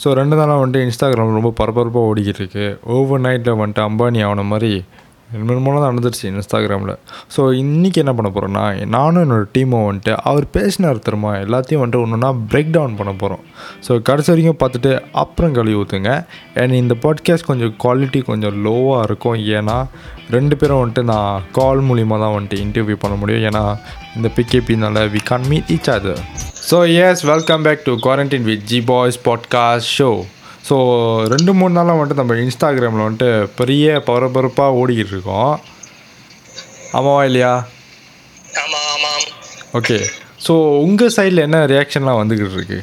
So ரெண்டு நாளாக வந்துட்டு இன்ஸ்டாகிராம் ரொம்ப பரபரப்பாக ஓடிக்கிட்டு இருக்கு. ஓவர் நைட்டில் வந்துட்டு அம்பானி ஆன மாதிரி மூலம் தான் நடந்துருச்சு இன்ஸ்டாகிராமில். ஸோ இன்றைக்கி என்ன பண்ண போகிறோன்னா நானும் என்னோடய டீமும் வந்துட்டு அவர் பேசினார் திரும்ப எல்லாத்தையும் வந்துட்டு ஒன்று ஒன்றா பிரேக் டவுன் பண்ண போகிறோம் ஸோ கடைசி வரைக்கும் பார்த்துட்டு அப்புறம் கழுவி ஊற்றுங்க அண்ட் இந்த பாட்காஸ்ட் கொஞ்சம் குவாலிட்டி கொஞ்சம் லோவாக இருக்கும். ஏன்னா ரெண்டு பேரும் வந்துட்டு நான் கால் மூலிமா தான் வந்துட்டு இன்டர்வியூ பண்ண முடியும். ஏன்னா இந்த பிகேபினால we can meet each other so yes welcome back to quarantine with G boys podcast show so ரெண்டு மூணு நாளாக வந்துட்டு நம்ம இன்ஸ்டாகிராமில் வந்துட்டு பெரிய பரபரப்பாக ஓடிக்கிட்டு இருக்கோம் ஆமாவா இல்லையா? ஓகே ஸோ உங்கள் சைடில் என்ன ரியாக்ஷன்லாம் வந்துக்கிட்டு இருக்கு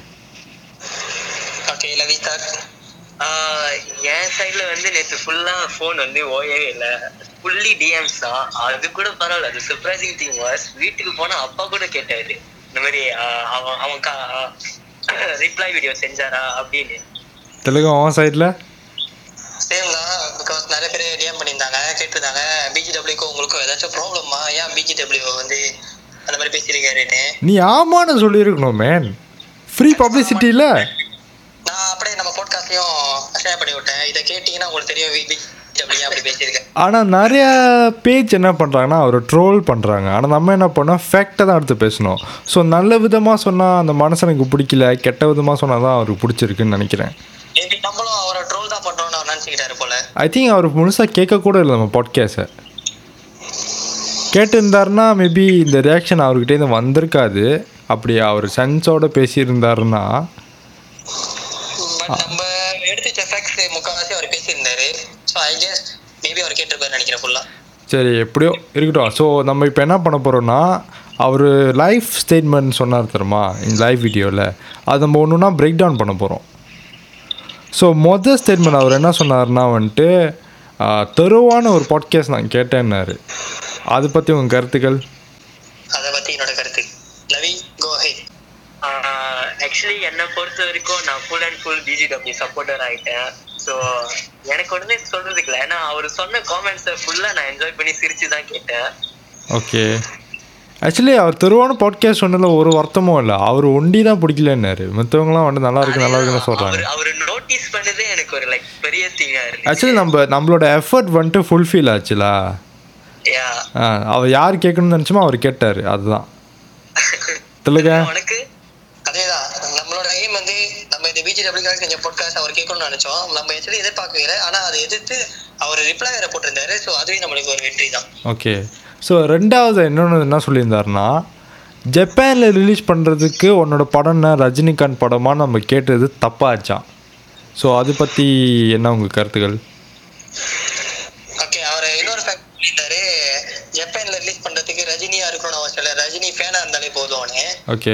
ஓகே லவி சார் என் சைடுல வந்து நேற்று ஃபுல்லா ஃபோன் வந்து ஓயவே இல்லை. ஃபுல்லி டிஎம்ஸ் தான் அது கூட பரவாயில்ல. அது சர்ப்ரைசிங் திங் வாஸ் வீட்டுக்கு போனா அப்பா கூட கேட்டாரு. இந்த மாதிரி அவன் அவன் ரிப்ளை வீடியோ செஞ்சாரா அப்படின்னு. தெலுங்கு அவன் சைடில் சேம் தான் பிகாஸ் நிறைய பேர் டிஎம் பண்ணியிருந்தாங்க கேட்டிருந்தாங்க பிஜிடபிள்யூக்கும் உங்களுக்கும் ஏதாச்சும் ப்ராப்ளமா ஏன் பிஜிடபிள்யூ வந்து அந்த மாதிரி பேசியிருக்காருன்னு? நீ ஆமான்னு சொல்லியிருக்கணும் மேன் ஃப்ரீ பப்ளிசிட்டியில் நான் அப்படியே நம்ம பாட்காஸ்ட்லயும் ஷேர் பண்ணி விட்டேன். இதை கேட்டீங்கன்னா உங்களுக்கு தெரியும் ஆனால் நிறைய பேஜ் என்ன பண்ணுறாங்கன்னா அவரை ட்ரோல் பண்ணுறாங்க ஆனால் நம்ம என்ன பண்ணோம்? ஃபேக்டை தான் எடுத்து பேசணும். ஸோ நல்ல விதமாக சொன்னால் அந்த மனுஷனுக்கு பிடிக்கல கெட்ட விதமாக சொன்னால் தான் அவருக்கு பிடிச்சிருக்குன்னு நினைக்கிறேன் மேபி நம்மளும் அவரை ட்ரோல் தான் நினைச்சுக்கிட்டாரு போல. ஐ திங்க் அவர் முழுசாக கேட்கக்கூட இல்லை நம்ம பாட்காஸ்ட்டை கேட்டிருந்தாருன்னா மேபி இந்த ரியாக்ஷன் அவர்கிட்டேருந்து வந்திருக்காது. அப்படி அவர் சென்ஸோட பேசியிருந்தாருன்னா நம்ம எடுத்து வச்ச ஃபேக்ட்ஸ் முக்கால்வாசி அவர் பேசியிருந்தாரு. ஸோ ஐ கெஸ் மேபி அவர் கேட்டிருப்பாரு நினைக்கிறேன் ஃபுல்லா சரி எப்படியோ இருக்கட்டும். ஸோ நம்ம இப்போ என்ன பண்ண போகிறோம்னா அவர் லைஃப் ஸ்டேட்மெண்ட் சொன்னார் தெரியுமா? இந்த லைவ் வீடியோவில் அதை நம்ம ஒன்று ஒன்றா பிரேக் டவுன் பண்ண போகிறோம் ஸோ மொதல் ஸ்டேட்மெண்ட் அவர் என்ன சொன்னார்னா வந்துட்டு தெருவான ஒரு பாட்காஸ்ட் நான் கேட்டேன்னாரு. அதை பற்றி உங்கள் கருத்துக்கள்? அதை பத்தி என்னோட கருத்து. லவி கோ ஹே ஆக்சுவலி என்னை பொறுத்த வரைக்கும் நான் full and full BGW supporter ஆயிட்டேன். ஸோ எனக்கு உடனே சொல்றதுக்கு இல்லை. ஏன்னா அவர் சொன்ன காமெண்ட்ஸை ஃபுல்லாக நான் என்ஜாய் பண்ணி சிரிச்சு தான் கேட்டேன். ஓகே. ஆக்சுவலி அவர் தெருவான பாட்காஸ்ட் சொன்னதில் ஒரு வருத்தமும் இல்லை. அவர் ஒண்டி தான் பிடிக்கலன்னாரு. மற்றவங்களாம் வந்து நல்லா இருக்கு நல்லா இருக்குன்னு சொல்கிறாங்க அவர் அவர் நோட்டீஸ் பண்ணதே எனக்கு ஒரு லைக் பெரிய திங்கா இருந்துச்சு. ஆக்சுவலி நம்ம நம்மளோட எஃபர்ட் வந்துட்டு ஃபுல்ஃபில் ஆச்சுலா? அவர் யார் கேட்கணும்னு நினச்சோமோ அவர் கேட்டார் அதுதான். தெலுங்க உனக்கு? அதேதான். நம்மளோட எய்ம் வந்து நம்ம இந்த பிஜிடபிள்யூக்காக செஞ்ச பாட்காஸ்ட் அவர் கேட்கணும்னு நினைச்சோம். நம்ம ஆக்சுவலி எதிர்பார்க்கல ஆனா அதை எதிர்த்து அவர் ரிப்ளை வேற போட்டிருந்தாரு. ஸோ அதுவே நம்மளுக்கு ஒரு வெற்றி தான். ஓகே ஸோ ரெண்டாவது இன்னொன்று என்ன சொல்லியிருந்தாருன்னா ஜப்பானில் ரிலீஸ் பண்ணுறதுக்கு உன்னோட படம்னா ரஜினிகாந்த் படமா? நம்ம கேட்டது தப்பாச்சான் ஸோ அதை பற்றி என்ன உங்கள் கருத்துக்கள் ஓகே அவர் இன்னொரு ஃபேக்ட் சொல்லிட்டாரு. ஜப்பான்ல ரிலீஸ் பண்றதுக்கு ரஜினியா இருக்கணும்னு அவசியம் இல்லை ரஜினி ஃபேனா இருந்தாலே போதும்னு ஓகே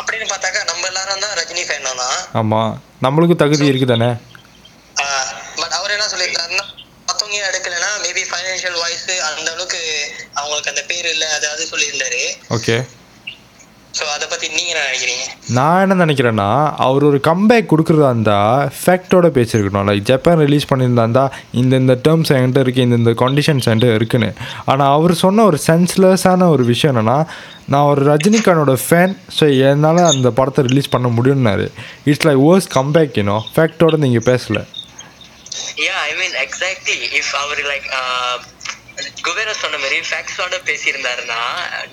அப்படின்னு பார்த்தாக்கா நம்ம எல்லாரும் தான் ரஜினி ஃபேன் தான். ஆமாம் நம்மளுக்கும் தகுதி இருக்குது தானே பட் அவர் என்ன சொல்லியிருக்காருன்னா மற்றவங்க எடுக்கலைன்னா மேபி ஃபைனான்ஷியல் வாய்ஸ் அந்த அளவுக்கு அவங்களுக்கு அந்த பேர் இல்லை அதாவது சொல்லியிருந்தாரு. ஓகே ஸோ அதை பத்தி நீங்க என்ன நினைக்கிறீங்க? நான் என்ன நினைக்கிறேன்னா அவர் ஒரு கம்பேக் கொடுக்குறதா இருந்தால் ஃபேக்டோட பேசியிருக்கணும். லைக் ஜப்பான் ரிலீஸ் பண்ணியிருந்தா இந்த இந்த டேர்ம்ஸ் என்கிட்ட இருக்குது இந்த இந்த கண்டிஷன்ஸ் என்கிட்ட இருக்குன்னு. ஆனால் அவர் சொன்ன ஒரு சென்ஸ்லெஸ்ஸான ஒரு விஷயம் என்னென்னா நான் ஒரு ரஜினிகானோட ஃபேன் ஸோ என்னால் அந்த படத்தை ரிலீஸ் பண்ண முடியும்னாரு. It's like where's comeback you know ஃபேக்டோட நீங்கள் பேசலை. Yeah I mean exactly if our like Kubera சொன்ன மாதிரி ஃபேக்ட்ஸோட பேசியிருந்தாருன்னா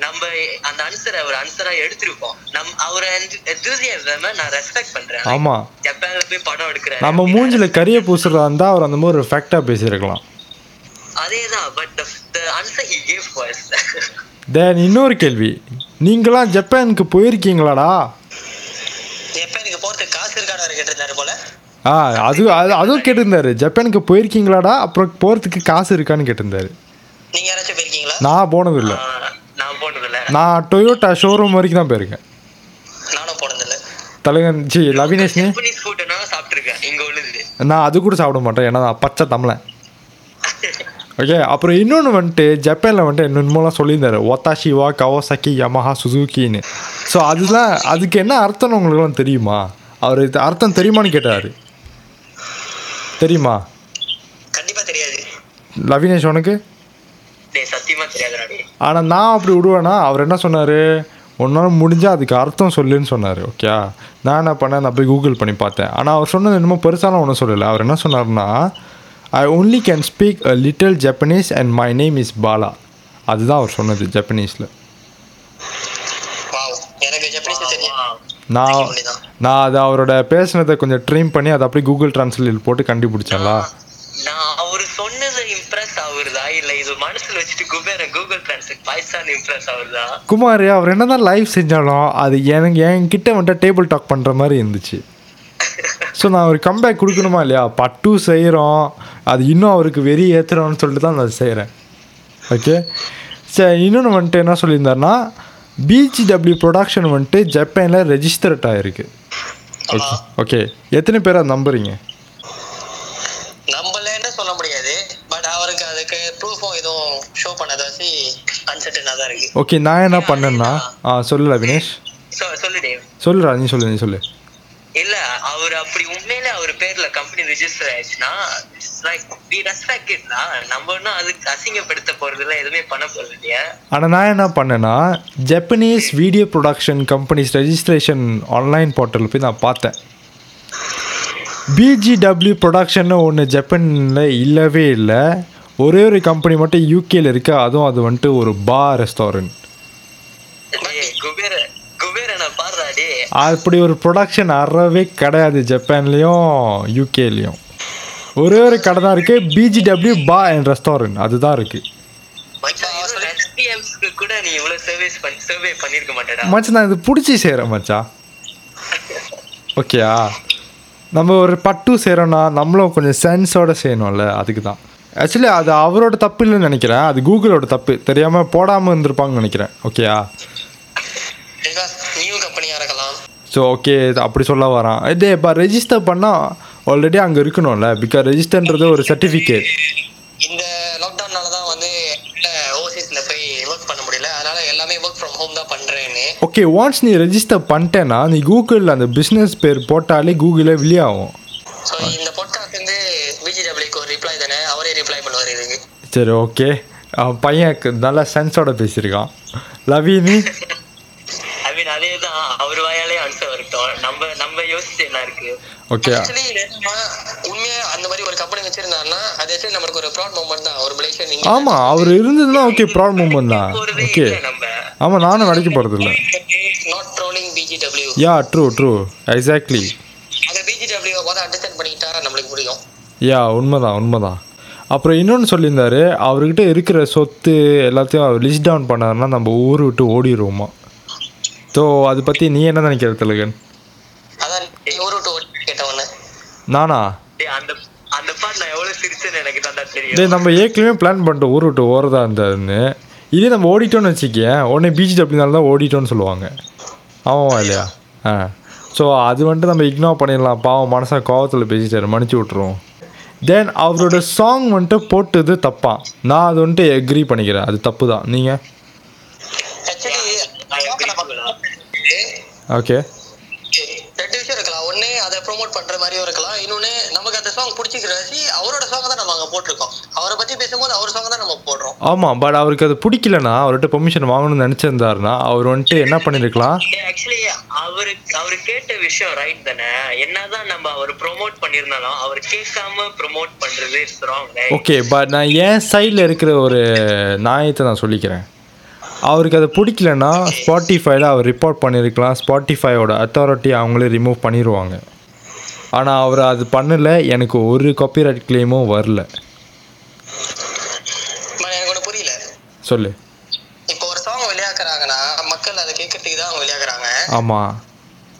நம்ம அந்த ஆன்சரை ஒரு ஆன்சரா எடுத்திருப்போம். நம் அவர் எந்தூசியாசம நான் ரெஸ்பெக்ட் பண்றேன். ஆமாம் ஜப்பான்ல போய் படம் எடுக்கிறாரு நம்ம மூஞ்சில் கரிய பூசுறதா இருந்தால் அவர் அந்த மாதிரி ஒரு ஃபேக்டாக பேசியிருக்கலாம். அதேதான் but the answer he gave was then இன்னொரு கேள்வி. நீங்களாம் ஜப்பானுக்கு போயிருக்கீங்களாடா? ஜப்பானுக்கு போறதுக்கு காசு இருக்கான்னு வேற கேட்டிருந்தாரு போல. ஆ அது அது அதுவும் கேட்டிருந்தாரு. ஜப்பானுக்கு போயிருக்கீங்களாடா? அப்புறம் போகிறதுக்கு காசு இருக்கான்னு கேட்டிருந்தாரு. நீங்க யாராச்சும் போயிருக்கீங்களா? நான் போனதில்லை. ஆஹ், நான் போனதில்ல. நான் டொயோட்டா ஷோரூம் வரைக்கும் தான் போயிருக்கேன். நானும் போனதில்ல. தலைவன் ஜி லவினேஷ் நீ? ஜப்பனீஸ் ஃபுட் நான் சாப்பிட்டுருக்கேன். இங்க உள்ளது. நான் அது கூட சாப்பிட மாட்டேன். ஏன்னா பச்சை தமிழன். ஓகே அப்புறம் இன்னொன்று வந்துட்டு ஜப்பானில் வந்துட்டு இன்னொன்னுலாம் சொல்லியிருந்தாரு. ஒத்தாஷிவா கவாசாக்கி யமஹா சுசுக்கின்னு ஸோ அதுதான் அதுக்கு என்ன அர்த்தம்னு உங்களுக்குலாம் தெரியுமா? அவர் அர்த்தம் தெரியுமான்னு கேட்டார். தெரியுமா? கண்டிப்பா தெரியாது. லவினேஷ் உனக்கு டேய் சத்தியமா தெரியாதுடா டேய் ஆனால் நான் அப்படி விடுவேன்னா அவர் என்ன சொன்னார்? உன்னால் முடிஞ்சால் அதுக்கு அர்த்தம் சொல்லுன்னு சொன்னார். ஓகே? நான் என்ன பண்ணேன்? நான் போய் கூகுள் பண்ணி பார்த்தேன். ஆனால் அவர் சொன்னது என்னமோ பெருசாலாம் ஒன்றும் சொல்லலை. அவர் என்ன சொன்னார்னா I only can speak a little Japanese and my name is Bala அதுதான் அவர் சொன்னது ஜப்பனீஸில் நான். நான் அதை அவரோட பேசுனதை கொஞ்சம் ட்ரீம் பண்ணி அதை அப்படியே கூகுள் டிரான்ஸ்லேட் போட்டு கண்டுபிடிச்சேன்ல. நான் அவர் சொன்னது இம்ப்ரெஸ் ஆகுறதா? இல்ல இது மனசுல வச்சுட்டு குபேரன் கூகுள் டிரான்ஸ்லேட் பாய்சான் இம்ப்ரெஸ் ஆகுறதா? குமார் அவர் என்னதான் லைவ் செஞ்சாலும் அது எனக்கு என்கிட்ட வந்துட்டு டேபிள் டாக் பண்ணுற மாதிரி இருந்துச்சு. ஸோ நான் ஒரு கம்பேக் கொடுக்கணுமா இல்லையா? பட்டு செய்கிறோம் அது இன்னும் அவருக்கு வெறி ஏற்றுறோம்னு சொல்லிட்டு தான் நான் செய்கிறேன் ஓகே சரி இன்னொன்று வந்துட்டு என்ன சொல்லியிருந்தாருன்னா பிஜிடபிள்யூ ப்ரொடக்ஷன் வந்துட்டு ஜப்பானில் ரெஜிஸ்டர்ட் ஆகிருக்கு ஓகே ஓகே எத்தனை பேர் அதை நம்புறீங்க? ஷோ பண்ணதாச்சு அன்சர்டனாக தான் இருக்கு. ஓகே நான் என்ன பண்ணேன்னா ஆ சொல்லல வினேஷ் சொ- சொல்லு டேவ். சொல்லுடா நீ சொல்லு நீ சொல்லு. இல்ல அவர் அப்படி உண்மையிலே அவர் பேர்ல கம்பெனி ரெஜிஸ்டர் ஆயிடுச்சுன்னா லைக் வி ரெஸ்பெக்ட் இட்னா நம்ம ஒன்றும் அதுக்கு அசிங்கப்படுத்த போறது இல்ல எதுவுமே பண்ண போறது இல்லையா? ஆனால் நான் என்ன பண்ணேன்னா Japanese video production companies registration online போர்ட்டலில் போய் நான் பார்த்தேன். பிஜிடபிள்யூ ப்ரொடக்ஷன்னு ஒன்று ஜப்பானில் இல்லவே இல்லை. ஒரே ஒரு கம்பெனி மட்டும் யூகேல இருக்கு அதுவும் அது வந்துட்டு ஒரு பா ரெஸ்டாரண்ட் அப்படி ஒரு ப்ரொடக்ஷன் அறவே கிடையாது ஜப்பான்லேயும் யூகேலேயும் ஒரே ஒரு கடை தான் இருக்குது பிஜிடபிள்யூ பா அண்ட் ரெஸ்டாரண்ட் அதுதான் இருக்குது எஸ்பிஎம்ஸ்க்கு கூட நீ இவ்வளவு சர்வீஸ் பண்ணி சர்வே பண்ணிருக்க மாட்டேடா. மச்சான் நான் இது பிடிச்சி செய்கிறேன் மச்சான். ஓகேயா நம்ம ஒரு பட்டு செய்கிறோன்னா நம்மளும் கொஞ்சம் சென்ஸோட செய்யணும்ல அதுக்கு தான் ஆக்சுவலி அது அவரோட தப்பு இல்லைன்னு நினைக்கிறேன். அது கூகுளோட தப்பு. தெரியாமல் போடாமல் இருந்திருப்பாங்கன்னு நினைக்கிறேன். ஓகேயா ஸோ ஓகே அப்படி சொல்ல வரான். இதே இப்போ ரெஜிஸ்டர் பண்ணால் ஆல்ரெடி அங்கே இருக்கணும்ல. பிகாஸ் ரெஜிஸ்டர்ன்றது ஒரு சர்டிஃபிகேட் இந்த தான் வந்து ஓசிஸில் போய் ஒர்க் பண்ண முடியல. அதனால எல்லாமே ஒர்க் ஃப்ரம் ஹோம் தான் பண்ணுறேன்னு ஓகே ஒன்ஸ் நீ ரெஜிஸ்டர் பண்ணிட்டேன்னா நீ கூகுளில் அந்த பிஸ்னஸ் பேர் போட்டாலே கூகுளில் வெளியாகும். இந்த பாட்காஸ்ட் வந்து பிஜிடபிள்யூக்கு ஒரு ரிப்ளை தானே அவரே ரிப்ளை பண்ணுவார் இதுக்கு சரி ஓகே அவன் பையன் நல்லா சென்ஸோட பேசியிருக்கான். லவீனி? மீன் அதே தான் அவர் வாயாலே ஆன்சர் வரட்டும். நம்ம நம்ம யோசிச்சு என்ன இருக்கு? ஓகே உண்மையா அந்த மாதிரி ஒரு கம்பெனி வச்சிருந்தாருன்னா அது ஆக்சுவலி நம்மளுக்கு ஒரு ப்ராட் மூமெண்ட் தான். ஒரு நீங்க ஆமாம் அவர் இருந்ததுன்னா ஓகே ப்ராப்ளம் மூமெண்ட் தான். போறதே ஓகே ஆமாம் நானும் வேலைக்கு போகிறது இல்லை not trolling BGW yeah true true exactly அந்த பிஜிடபிள்யூ பார்த்து அண்டர்ஸ்டாண்ட் பண்ணிக்கிட்டா நம்மளுக்கு புரியும். யா உண்மைதான் உண்மைதான். அப்புறம் இன்னொன்று சொல்லியிருந்தாரு அவர்கிட்ட இருக்கிற சொத்து எல்லாத்தையும் அவர் லிஸ்ட் டவுன் பண்ணாருன்னா நம்ம ஊர் விட்டு ஓடிடுவோமா ஸோ அதை பற்றி நீ என்ன நினைக்கிற திலகன்? நானா? டேய், நம்ம ஏற்கனவே பிளான் பண்ணிட்டோம் ஊர் விட்டு ஓரதா இருந்தாருன்னு இதே நம்ம ஓடிட்டோம்னு வச்சுக்கேன் உடனே பீச் அப்படினால தான் ஓடிட்டோம்னு சொல்லுவாங்க. ஆமாவா இல்லையா? ஆ. ஸோ அது வந்துட்டு நம்ம இக்னோர் பண்ணிடலாம். பாவம் மனசா கோவத்தில் பேசிட்டாரு மன்னிச்சு விட்ருவோம் தென் அவரோட சாங் வந்துட்டு போட்டது தப்பான் நான் அது வந்துட்டு எக்ரி பண்ணிக்கிறேன். அது தப்பு தான் நீங்கள். ஓகே ரெண்டு விஷயம் இருக்கலாம் ஒண்ணு அதை ப்ரோமோட் பண்ற மாதிரியும் இருக்கலாம். இன்னொன்னு நமக்கு அந்த சாங் பிடிச்சிக்கிறாச்சு அவரோட சாங் தான் நம்ம அங்க போட்டிருக்கோம். அவரை பத்தி பேசும்போது அவர் சாங் தான் நம்ம போடுறோம். ஆமாம் பட் அவருக்கு அது பிடிக்கலனா அவர்கிட்ட பெர்மிஷன் வாங்கணும்னு நினச்சிருந்தாருன்னா அவர் வந்துட்டு என்ன பண்ணியிருக்கலாம் ஆக்சுவலி அவரு அவரு கேட்ட விஷயம் ரைட் தானே? என்னதான் நம்ம அவர் ப்ரோமோட் பண்ணிருந்தாலும் அவர் கேட்காம ப்ரோமோட் பண்றது இட்ஸ் ராங் ஓகே பட் நான் என் சைடில் இருக்கிற ஒரு நியாயத்தை நான் சொல்லிக்கிறேன். அவருக்கு அதை பிடிக்கலனா ஸ்பாட்டிஃபைல அவர் ரிப்போர்ட் பண்ணியிருக்கலாம் ஸ்பாட்டிஃபையோட அத்தாரிட்டி அவங்களே ரிமூவ் பண்ணிடுவாங்க ஆனால் அவர் அது பண்ணல எனக்கு ஒரு காப்பிரைட் கிளைமும் வரல. புரியல. சொல்லு. இப்போ ஒரு சாங் விளையாக்குறாங்கன்னா மக்கள் அதை கேட்கறதுக்கு தான் அவங்க விளையாக்குறாங்க. ஆமாம்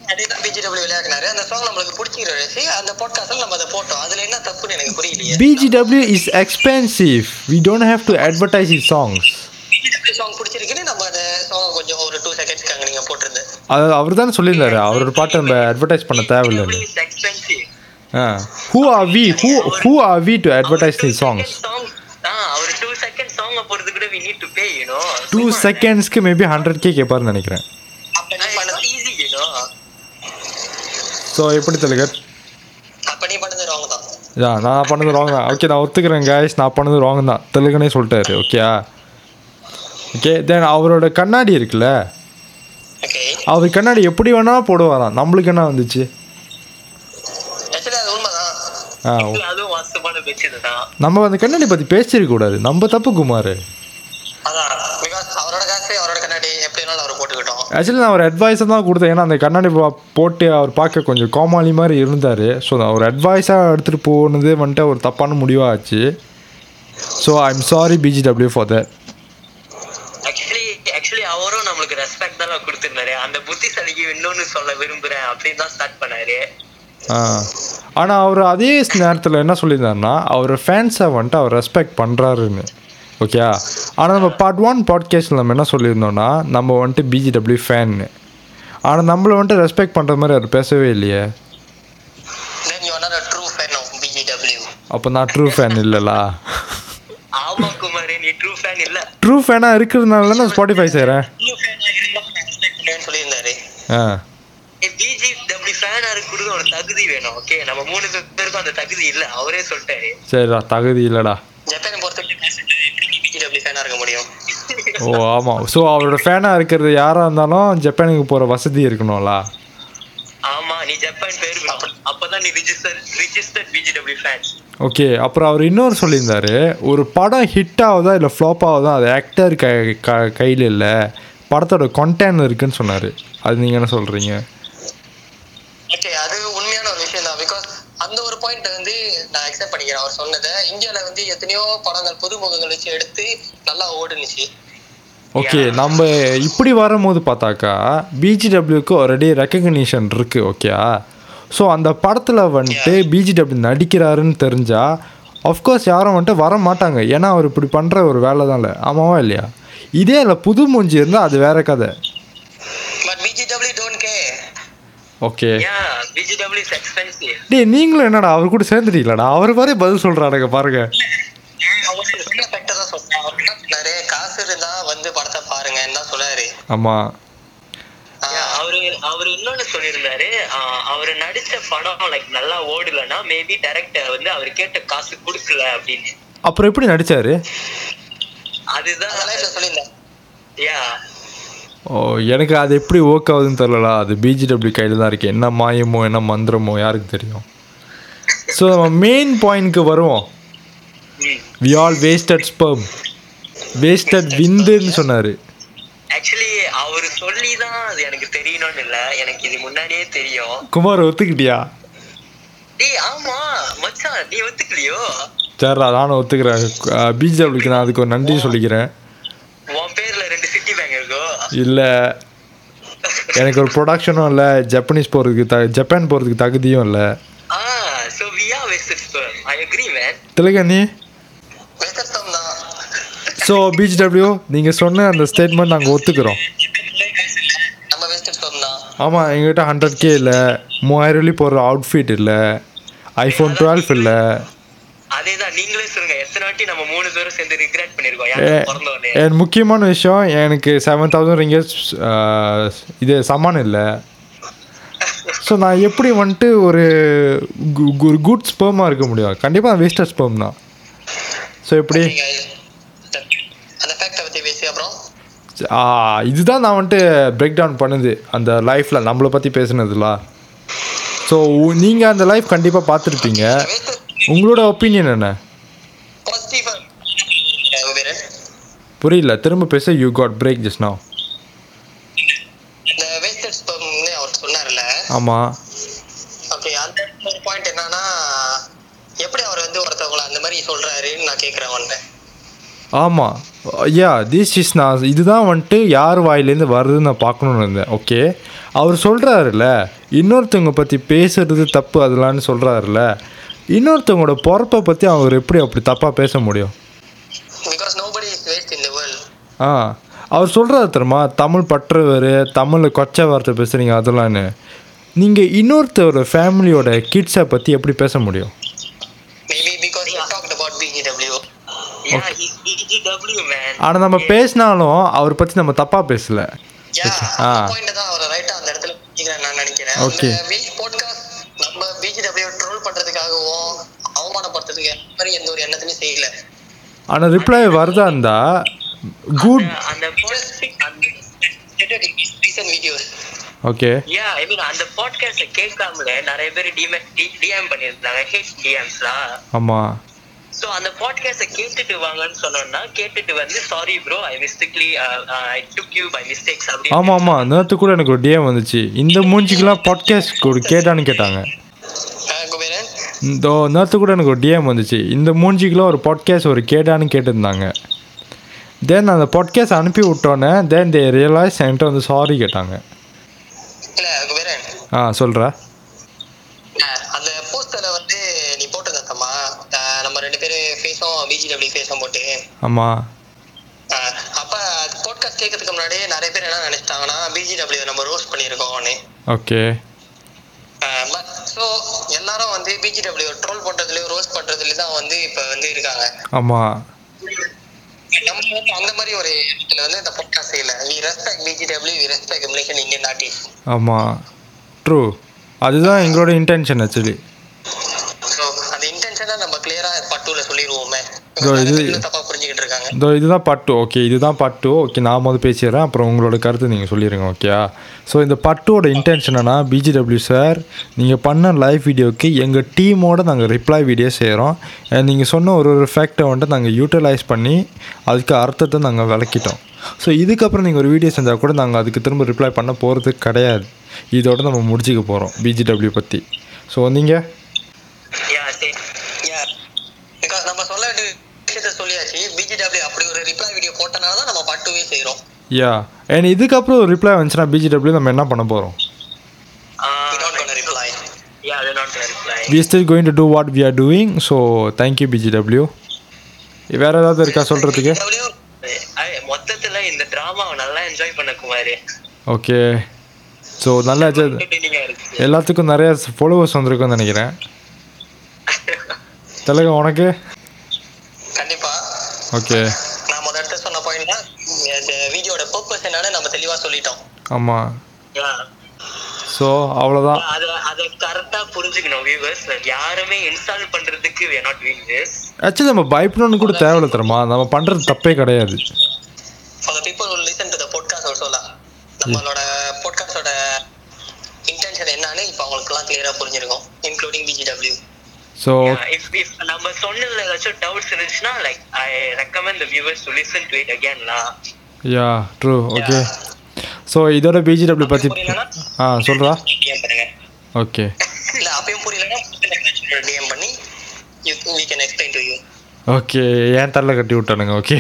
அதே தான் பிஜிடபிள்யூ விளையாக்குனாரு. அந்த சாங் நம்மளுக்கு பிடிச்சிக்கிறாச்சு அந்த பாட்காஸ்ட்ல நம்ம அதை போட்டோம். அதுல என்ன தப்புன்னு எனக்கு புரியலையே. BGW is expensive we don't have to advertise is songs BGW song பிடிச்சிருக்குன்னு நம்ம அந்த சாங் கொஞ்சம் ஒரு டூ செகண்ட்ஸ்க்கு அங்க நீங்க போட்டிருந்தேன். அது அவர் தானே சொல்லியிருந்தாரு. அவரோட பாட்டை நம்ம அட்வர்டைஸ் பண்ண expensive ah. Who are we who who are we to advertise the songs our two second song போறது கூட we need to pay you know. Two செகண்ட்ஸ்க்கு maybe hundred K கேட்பாருன்னு நினைக்கிறேன். ஸோ எப்படி யா நான் பண்ணது ராங் தான். ஓகே நான் ஒத்துக்கிறேன் கைஸ் நான் பண்ணது ராங் தான். தெலுங்குனே சொல்லிட்டாரு ஓகேயா ஓகே தென் அவரோட கண்ணாடி இருக்குல்ல? அவர் கண்ணாடி எப்படி வேணாலும் போடுவாராம். நம்மளுக்கு என்ன வந்துச்சு? நம்ம அந்த கண்ணாடி பற்றி பேசிருக்க கூடாது. நம்ம தப்பு குமார். ஆக்சுவலி நான் ஒரு அட்வைஸை தான் கொடுத்தேன். ஏன்னா அந்த கண்ணாடி போட்டு அவர் பார்க்க கொஞ்சம் கோமாளி மாதிரி இருந்தார். ஸோ நான் ஒரு அட்வைஸாக எடுத்துகிட்டு போனது வந்துட்டு ஒரு தப்பான முடிவாக ஆச்சு. So I am sorry BGW for that அவரும் நம்மளுக்கு ரெஸ்பெக்ட் தான் கொடுத்திருந்தாரு. அந்த புத்திசாலிக்கு இன்னொன்னு சொல்ல விரும்புறேன் அப்படின்னு தான் ஸ்டார்ட் பண்ணாரு. ஆனால் அவர் அதே நேரத்தில் என்ன சொல்லியிருந்தாருன்னா அவர் ஃபேன்ஸை வந்துட்டு அவர் ரெஸ்பெக்ட் பண்ணுறாருன்னு ஓகே ஆனால் நம்ம பார்ட் ஒன் பாட்காஸ்ட்டில் நம்ம என்ன சொல்லியிருந்தோம்னா நம்ம வந்துட்டு பிஜிடபிள்யூ ஃபேன்னு ஆனால் நம்மளை வந்துட்டு ரெஸ்பெக்ட் பண்ணுற மாதிரி அவர் பேசவே இல்லையே. தென் அப்போ நான் ட்ரூ ஃபேன் இல்லைலா? ட்ரூ ஃபேன் இல்ல. ட்ரூ ஃபேனாக இருக்கிறதுனால நான் ஸ்பாட்டிஃபை செய்கிறேன் பண்ணுவேன்னு சொல்லியிருந்தாரு. ஆ. பிஜி டபிள்யூ ஃபேனா இருக்கிறது ஒரு தகுதி வேணும் ஓகே நம்ம மூணு பேருக்கும் அந்த தகுதி இல்ல அவரே சொல்லிட்டாரு. சரிடா தகுதி இல்லைடா. ஜப்பானை பொறுத்தவரைக்கும் பிஜிடபிள்யூ ஓ ஆமாம் ஸோ அவரோட ஃபேனாக இருக்கிறது யாராக இருந்தாலும் ஜப்பானுக்கு போகிற வசதி இருக்கணும்ல? ஆமா நீ ஜப்பான் பேரு அப்பதான் நீ ரிஜிஸ்டர் பிஜிடபிள்யூ ஃபேன் ஓகே அப்புறம் அவர் இன்னொரு சொல்லியிருந்தாரு ஒரு படம் ஹிட் ஆகுதா இல்லை ஃப்ளாப் ஆகுதா அது ஆக்டர் க கையில் இல்லை? படத்தோட கண்டென்ட் இருக்குன்னு சொன்னார். அது நீங்கள் என்ன சொல்கிறீங்க ஓகே அது உண்மையான ஒரு விஷயம் தான். பிகாஸ் அந்த ஒரு பாயிண்ட் வந்து நான் அக்செப்ட் பண்ணிக்கிறேன். அவர் சொன்னதை. இந்தியால வந்து எத்தனையோ படங்கள் புதுமுகங்கள் வச்சு எடுத்து நல்லா ஓடுனுச்சு. ஓகே நம்ம இப்படி வரும்போது பார்த்தாக்கா பிஜிடபிள்யூக்கு ஆல்ரெடி ரெக்கக்னிஷன் இருக்குது ஓகே ஸோ அந்த படத்தில் வந்துட்டு பிஜிடபிள்யூ நடிக்கிறாருன்னு தெரிஞ்சால் அஃப்கோர்ஸ் யாரும் வந்துட்டு வர மாட்டாங்க. ஏன்னா அவர் இப்படி பண்ணுற ஒரு வேலை தான் இல்லை ஆமாவா இல்லையா? இதே இல்லை புது மூஞ்சி இருந்தால் அது வேற கதை. ஓகே டேய் நீங்களும் என்னடா அவர் கூட சேர்ந்துட்டீங்களாடா? அவர் மாதிரி பதில் சொல்கிறானுங்க பாருங்க. சொல்றேன் அவர் என்ன சொன்னாரு? காசு இருந்தா வந்து படத்தை பாருங்கன்னு தான் சொன்னாரு? ஆமாம் ஆஹ் அவரு அவரு இன்னொன்னு சொல்லியிருந்தாரு. அவரு நடிச்ச படம் லைக் நல்லா ஓடலன்னா மேபி டைரக்டர் வந்து அவர் கேட்ட காசு கொடுக்கல அப்படின்னு. அப்புறம் எப்படி நடிச்சாரு? அதுதான். யா ஓ எனக்கு அது எப்படி ஒர்க் ஆகுதுன்னு தெரிலடா அது பிஜிடபிள்யூ கையில் தான் இருக்குது என்ன மாயமோ என்ன மந்திரமோ யாருக்கு தெரியும்? ஸோ நம்ம மெயின் பாயிண்ட்க்கு வருவோம். We all wasted sperm wasted விந்துன்னு சொன்னார். ஆக்சுவலி அவரு சொல்லி தான் அது எனக்கு தெரியணும்னு இல்ல. எனக்கு இது முன்னாடியே தெரியும். குமார் ஒத்துக்கிட்டியா? டேய் ஆமா. மச்சான் நீ ஒத்துக்கலையோ? சரிடா நானும் ஒத்துக்கிறேன். பிஜிடபிள்யூக்கு நான் அதுக்கு ஒரு நன்றி சொல்லிக்கிறேன். இல்லை. எனக்கு ஒரு ப்ரொடக்ஷனும் இல்லை. ஜப்பனீஸ் போகிறதுக்கு த ஜப்பான் போகிறதுக்கு தகுதியும் இல்லை. தான். ஸோ பிஜிடபிள்யூ நீங்கள் சொன்ன அந்த ஸ்டேட்மெண்ட் நாங்கள் ஒத்துக்கிறோம். ஆமாம் எங்ககிட்ட ஹண்ட்ரட் கே இல்லை. மூவாயிரம் வெள்ளி போடுற அவுட்ஃபிட் இல்லை. ஐஃபோன் டுவெல் இல்லை. அதேதான் நீங்களே சொல்லுங்க. எத்தனை வாட்டி நம்ம மூணு பேரும் சேர்ந்து ரிக்ரெட் பண்ணிருக்கோம்? முக்கியமான விஷயம் எனக்கு செவன் தௌசண்ட் ரிங்கர்ஸ் இது சமான் இல்லை. ஸோ நான் எப்படி வந்துட்டு ஒரு ஒரு குட் ஸ்பெர்மாக இருக்க முடியும்? கண்டிப்பாக வேஸ்டட் ஸ்பெர்ம் தான். ஸோ எப்படி? இதுதான் நான் வந்துட்டு பிரேக் டவுன் பண்ணுது. அந்த லைஃப்பில் நம்மளை பற்றி பேசுனதுல. ஸோ நீங்கள் அந்த லைஃப் கண்டிப்பாக பார்த்துருப்பீங்க. உங்களோட ஒப்பீனியன் என்ன? பாசிட்டிவ் உபேரன் புரியல திரும்ப பேச யூ காட் பிரேக் ஜஸ்ட் ஸ்பெர்ம்னு அவர் சொன்னார்ல. ஆமாம் ஓகே அந்த ஒரு பாயிண்ட் என்னன்னா எப்படி அவர் வந்து ஒருத்தவங்கள அந்த மாதிரி சொல்றாருன்னு நான் கேட்குறேன் அவன்கிட்ட ஆமாம் யா திஸ் இஸ் நான் இதுதான் வந்துட்டு யார் வாயிலேருந்து வருதுன்னு நான் பார்க்கணுன்னு இருந்தேன். ஓகே அவர் சொல்கிறாருல்ல இன்னொருத்தவங்க பற்றி பேசுறது தப்பு அதெல்லாம்னு சொல்கிறாருல்ல இன்னொருத்தவங்களோட பொறப்பை பற்றி அவர் எப்படி அப்படி தப்பாக பேச முடியும்? ஆ அவர் சொல்கிறாரு தெரியுமா? தமிழ் பற்றவர் தமிழில் கொச்சை வார்த்தை பேசுகிறீங்க அதெல்லாம்னு நீங்கள் இன்னொருத்தரோட ஃபேமிலியோட கிட்ஸை பற்றி எப்படி பேச முடியும்? ஆனால் நம்ம பேசினாலும் அவரை பற்றி நம்ம தப்பாக பேசல. ஆ. பாயிண்ட் அந்த மாதிரி எந்த ஒரு எண்ணத்தையும் செய்யல. ஆனால் ரிப்ளை வருதா இருந்தா குட் அந்த அந்த வீடியோஸ் ஓகே யா ஐ மீன் அந்த பாட்காஸ்ட கேட்காமலே நிறைய பேர் டிஎம் பண்ணியிருந்தாங்க ஹேட் டிஎம்ஸ்லாம் ஆமாம் சோ அந்த பாட்காஸ்ட கேட்டுட்டு வாங்கன்னு சொன்னோம்னா கேட்டுட்டு வந்து sorry bro I mistakenly I took you by mistakes அப்படி ஆமாம் ஆமாம் நேற்று கூட எனக்கு ஒரு டிஎம் வந்துச்சு. இந்த மூஞ்சிக்கெலாம் பாட்காஸ்ட் கேட்டான்னு கேட்டாங்க. இந்த நேற்று கூட எனக்கு ஒரு டிஎம் வந்துச்சு. இந்த மூஞ்சிக்கெலாம் ஒரு பாட்காஸ்ட் ஒரு கேட்டான்னு கேட்டிருந்தாங்க. தென் அந்த பாட்காஸ்ட் அனுப்பி விட்டோன்னே தென் தே ரியலைஸ் என்கிட்ட வந்து சாரி கேட்டாங்க. ஆ சொல்கிறா அந்த போஸ்டர்ல வந்து நீ போட்டிருந்த தம்மா ஆஹ் நம்ம ரெண்டு பேரும் ஃபேஸும் பிஜிடபிள்யூ ஃபேஸும் போட்டு. ஆமாம் அப்ப பாட்காஸ்ட் கேட்கறதுக்கு முன்னாடியே நிறைய பேர் என்ன நினைச்சிட்டாங்கன்னா பிஜிடபிள்யூ நம்ம ரோஸ்ட் பண்ணியிருக்கோம்னு. ஓகே ஸோ எல்லாரும் வந்து பிஜிடபிள்யூ ட்ரோல் பண்றதுலயும் ரோஸ்ட் பண்றதுலயும் தான் வந்து இப்ப வந்து இருக்காங்க. ஆமாம் நம்ம வந்து அந்த மாதிரி ஒரு இடத்துல வந்து இந்த பாட்காஸ்ட் இல்ல we respect BGW we respect Malaysian Indian artist ஆமாம் ட்ரூ அதுதான் எங்களோட இன்டென்ஷன் ஆக்சுவலி ஸோ அந்த இன்டென்ஷனை நம்ம கிளியரா பட்டுல சொல்லிடுவோமே. இதோ இதுதான் பட்டு. ஓகே இதுதான் பட்டு. ஓகே நான் முதல் பேசிடுறேன். அப்புறம் உங்களோட கருத்து நீங்கள் சொல்லிடுங்க ஓகேயா ஸோ இந்த பட்டுவோட இன்டென்ஷன் பிஜிடபிள்யூ சார் நீங்கள் பண்ண லைவ் வீடியோக்கு எங்கள் டீமோட நாங்கள் ரிப்ளை வீடியோ செய்கிறோம் நீங்கள் சொன்ன ஒரு ஒரு ஃபேக்டை வந்துட்டு நாங்கள் யூட்டிலைஸ் பண்ணி அதுக்கு அர்த்தத்தை நாங்கள் விளக்கிட்டோம். ஸோ இதுக்கப்புறம் நீங்கள் ஒரு வீடியோ செஞ்சால் கூட நாங்கள் அதுக்கு திரும்ப ரிப்ளை பண்ண போகிறது கிடையாது. இதோட நம்ம முடிச்சுக்க போகிறோம் பிஜிடபிள்யூ பற்றி ஸோ நீங்கள் யா சரி Yeah. Because நம்ம சொல்ல வேண்டிய விஷயத்த சொல்லியாச்சு பிஜிடபிள்யூ அப்படி ஒரு ரிப்ளை வீடியோ போட்டனால தான் நம்ம பட்டுவே செய்றோம். யா அண்ட் இதுக்கப்புறம் ஒரு ரிப்ளை வந்துச்சுன்னா பிஜிடபிள்யூ நம்ம என்ன பண்ண போகிறோம் we don't gonna reply. Yeah அது not reply we are still going to do what we are doing so thank you bgw வேற ஏதாவது இருக்கா சொல்கிறதுக்கு மொத்தத்துல இந்த டிராமாவை நல்லா என்ஜாய் பண்ண குமாரு. ஓகே ஸோ நல்லா எல்லாத்துக்கும் நிறைய ஃபாலோவர்ஸ் வந்திருக்கும்னு நினைக்கிறேன். தெலுங்கு உனக்கு? கண்டிப்பா. ஓகே பர்பஸ் என்னன்னு நம்ம தெளிவா சொல்லிட்டோம். ஆமாம் Yeah. ஸோ அவ்வளோதான் அத அத கரெக்டா புரிஞ்சுக்கணும் வியூவர்ஸ் யாருமே இன்ஸ்டால் பண்றதுக்கு we are not doing this actually நம்ம பயப்படணும்னு கூட தேவையில்ல தரமா நம்ம பண்ணுறது தப்பே கிடையாது. For the people who listen to the podcast also lah. நம்மளோட பாட்காஸ்டோட இன்டென்ஷன் என்னன்னு இப்போ அவங்களுக்குலாம் கிளியரா புரிஞ்சிருக்கும் இன்க்ளூடிங் பிஜிடபிள்யூ ஸோ நம்ம சொன்னதுல ஏதாச்சும் டவுட்ஸ் இருந்துச்சுன்னா like I recommend the viewers to listen to it again law yeah true okay so இதோட பிஜிடபிள்யூ பற்றி ஆ சொல்கிறா ஓகே இல்ல அப்பயும் டிஎம் பண்ணி யூ ஓகே ஏன் தரல கட்டி விட்டானுங்க ஓகே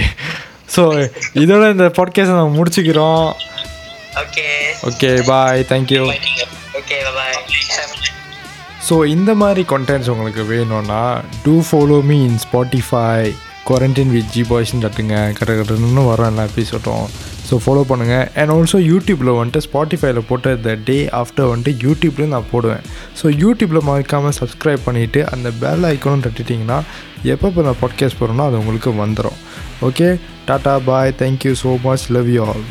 ஸோ இதோட இந்த பாட்காஸ்ட்டை நம்ம முடிச்சுக்கிறோம். Okay okay bye thank you okay so இந்த மாதிரி கண்டென்ட்ஸ் உங்களுக்கு வேணும்னா do follow me in Spotify quarantine with G பாய்ஸ்னு தட்டுங்க கட்ட கட்டணும்னு வரோம் எல்லா எபிசோட்டும் ஸோ ஃபாலோ பண்ணுங்கள் அண்ட் ஆல்சோ யூடியூப்பில் வந்துட்டு ஸ்பாட்டிஃபைல போட்ட த டே ஆஃப்டர் வந்துட்டு யூடியூப்லேயும் நான் போடுவேன். ஸோ யூடியூப்பில் மறக்காமல் சப்ஸ்கிரைப் பண்ணிவிட்டு அந்த பெல் ஐக்கனும் தட்டிட்டிங்கன்னா எப்போ இப்போ நான் பாட்காஸ்ட் போகிறேனோ அது உங்களுக்கு வந்துடும் okay tata bye thank you so much love you all